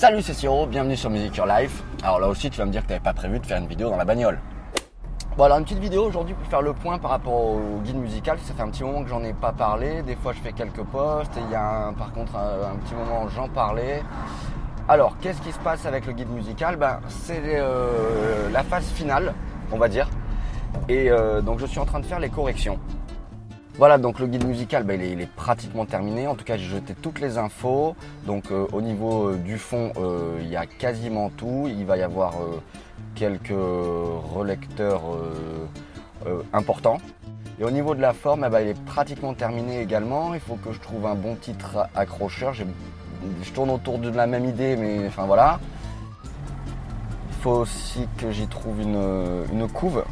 Salut c'est Siro, bienvenue sur Music Your Life. Alors là aussi tu vas me dire que tu n'avais pas prévu de faire une vidéo dans la bagnole. Bon alors une petite vidéo aujourd'hui pour faire le point par rapport au guide musical. Ça fait un petit moment que j'en ai pas parlé. Des fois je fais quelques posts et il y a par contre un, petit moment j'en parlais. Alors qu'est-ce qui se passe avec le guide musical? Ben, C'est euh, la phase finale on va dire. Et euh, donc je suis en train de faire les corrections. Voilà, donc le guide musical, bah, il, est, pratiquement terminé. En tout cas, j'ai jeté toutes les infos. Donc euh, au niveau euh, du fond, euh, il y a quasiment tout. Il va y avoir quelques relecteurs importants. Et au niveau de la forme, eh ben, il est pratiquement terminé également. Il faut que je trouve un bon titre accrocheur. Je tourne autour de la même idée, mais enfin voilà. Il faut aussi que j'y trouve une couve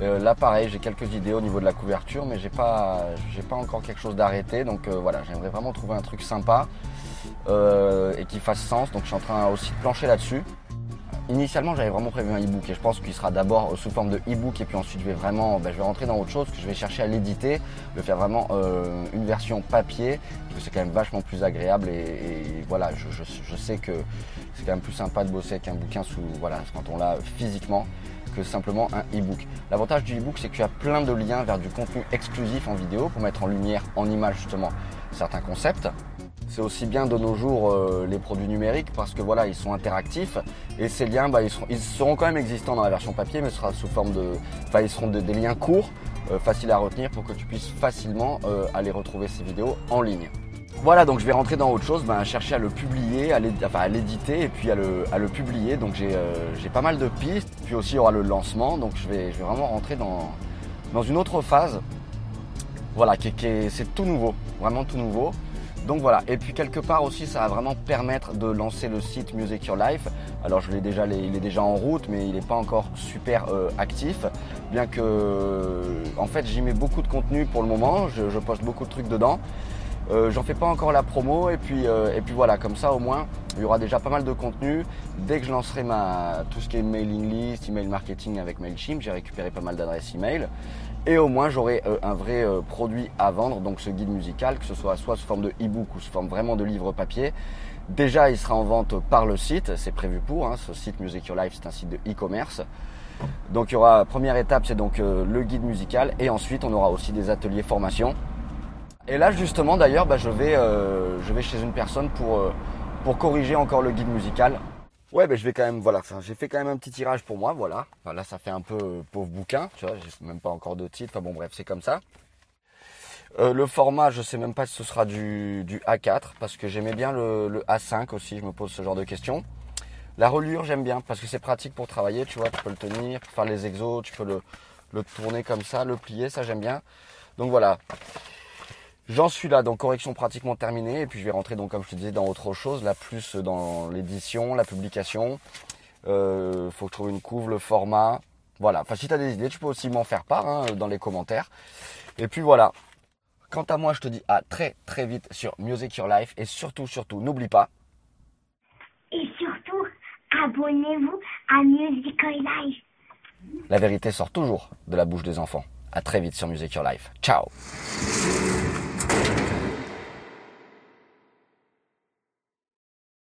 euh, là pareil, j'ai quelques idées au niveau de la couverture, mais j'ai pas, j'ai pas encore quelque chose d'arrêté. Donc euh, voilà, j'aimerais vraiment trouver un truc sympa euh, et qui fasse sens. Donc je suis en train aussi de plancher là-dessus. Initialement, j'avais vraiment prévu un e-book et je pense qu'il sera d'abord sous forme de e-book et puis ensuite je vais vraiment, ben, je vais rentrer dans autre chose, que je vais chercher à l'éditer, de faire vraiment une version papier, parce que c'est quand même vachement plus agréable et, voilà, je, sais que c'est quand même plus sympa de bosser avec un bouquin sous, voilà, quand on l'a physiquement que simplement un e-book. L'avantage du e-book, c'est que tu as plein de liens vers du contenu exclusif en vidéo pour mettre en lumière, en image justement, certains concepts. C'est aussi bien de nos jours euh, les produits numériques parce que voilà, ils sont interactifs et ces liens, bah, ils, seront, quand même existants dans la version papier, mais ce sera sous forme de, enfin, ils seront des liens courts, euh, faciles à retenir pour que tu puisses facilement euh, aller retrouver ces vidéos en ligne. Voilà, donc je vais rentrer dans autre chose, ben, chercher à le publier, à l'éditer et puis à le, publier. Donc j'ai pas mal de pistes. Puis aussi il y aura le lancement. Donc je vais, vraiment rentrer dans, dans une autre phase. Voilà, qui, c'est tout nouveau, vraiment tout nouveau. Donc voilà, et puis quelque part aussi ça va vraiment permettre de lancer le site Music Your Life. Alors je l'ai déjà, il est déjà en route mais il n'est pas encore super euh, actif. Bien que en fait j'y mets beaucoup de contenu pour le moment, je poste beaucoup de trucs dedans. Euh, j'en fais pas encore la promo et puis, euh, et puis voilà, comme ça au moins il y aura déjà pas mal de contenu. Dès que je lancerai ma, tout ce qui est mailing list, email marketing avec MailChimp, j'ai récupéré pas mal d'adresses email. Et au moins j'aurai euh, un vrai produit à vendre, donc ce guide musical, que ce soit soit sous forme de e-book ou sous forme vraiment de livre papier. Déjà il sera en vente par le site, c'est prévu pour, hein. ce site Music Your Life c'est un site de e-commerce. Donc il y aura, première étape c'est donc le guide musical et ensuite on aura aussi des ateliers formation et là justement d'ailleurs bah, je, vais, euh, je vais chez une personne pour, euh, pour corriger encore le guide musical. Ouais bah, je vais quand même, voilà, j'ai fait quand même un petit tirage pour moi, voilà. là ça fait un peu euh, pauvre bouquin, tu vois, j'ai même pas encore de titre, enfin bon bref c'est comme ça. le format, je sais même pas si ce sera du, A4 parce que j'aimais bien le, A5 aussi, je me pose ce genre de questions. La reliure, j'aime bien parce que c'est pratique pour travailler, tu vois, tu peux le tenir, pour faire les exos, tu peux le, le tourner comme ça, le plier, ça j'aime bien. Donc voilà. J'en suis là, donc correction pratiquement terminée. Et puis je vais rentrer, donc comme je te disais, dans autre chose, là plus dans l'édition, la publication. Il euh, faut que je trouve une couve, le format. Voilà. Enfin, si tu as des idées, tu peux aussi m'en faire part hein, dans les commentaires. Et puis voilà. Quant à moi, je te dis à très très vite sur Music Your Life. Et surtout, surtout, n'oublie pas. Et surtout, abonnez-vous à Music Your Life. La vérité sort toujours de la bouche des enfants. À très vite sur Music Your Life. Ciao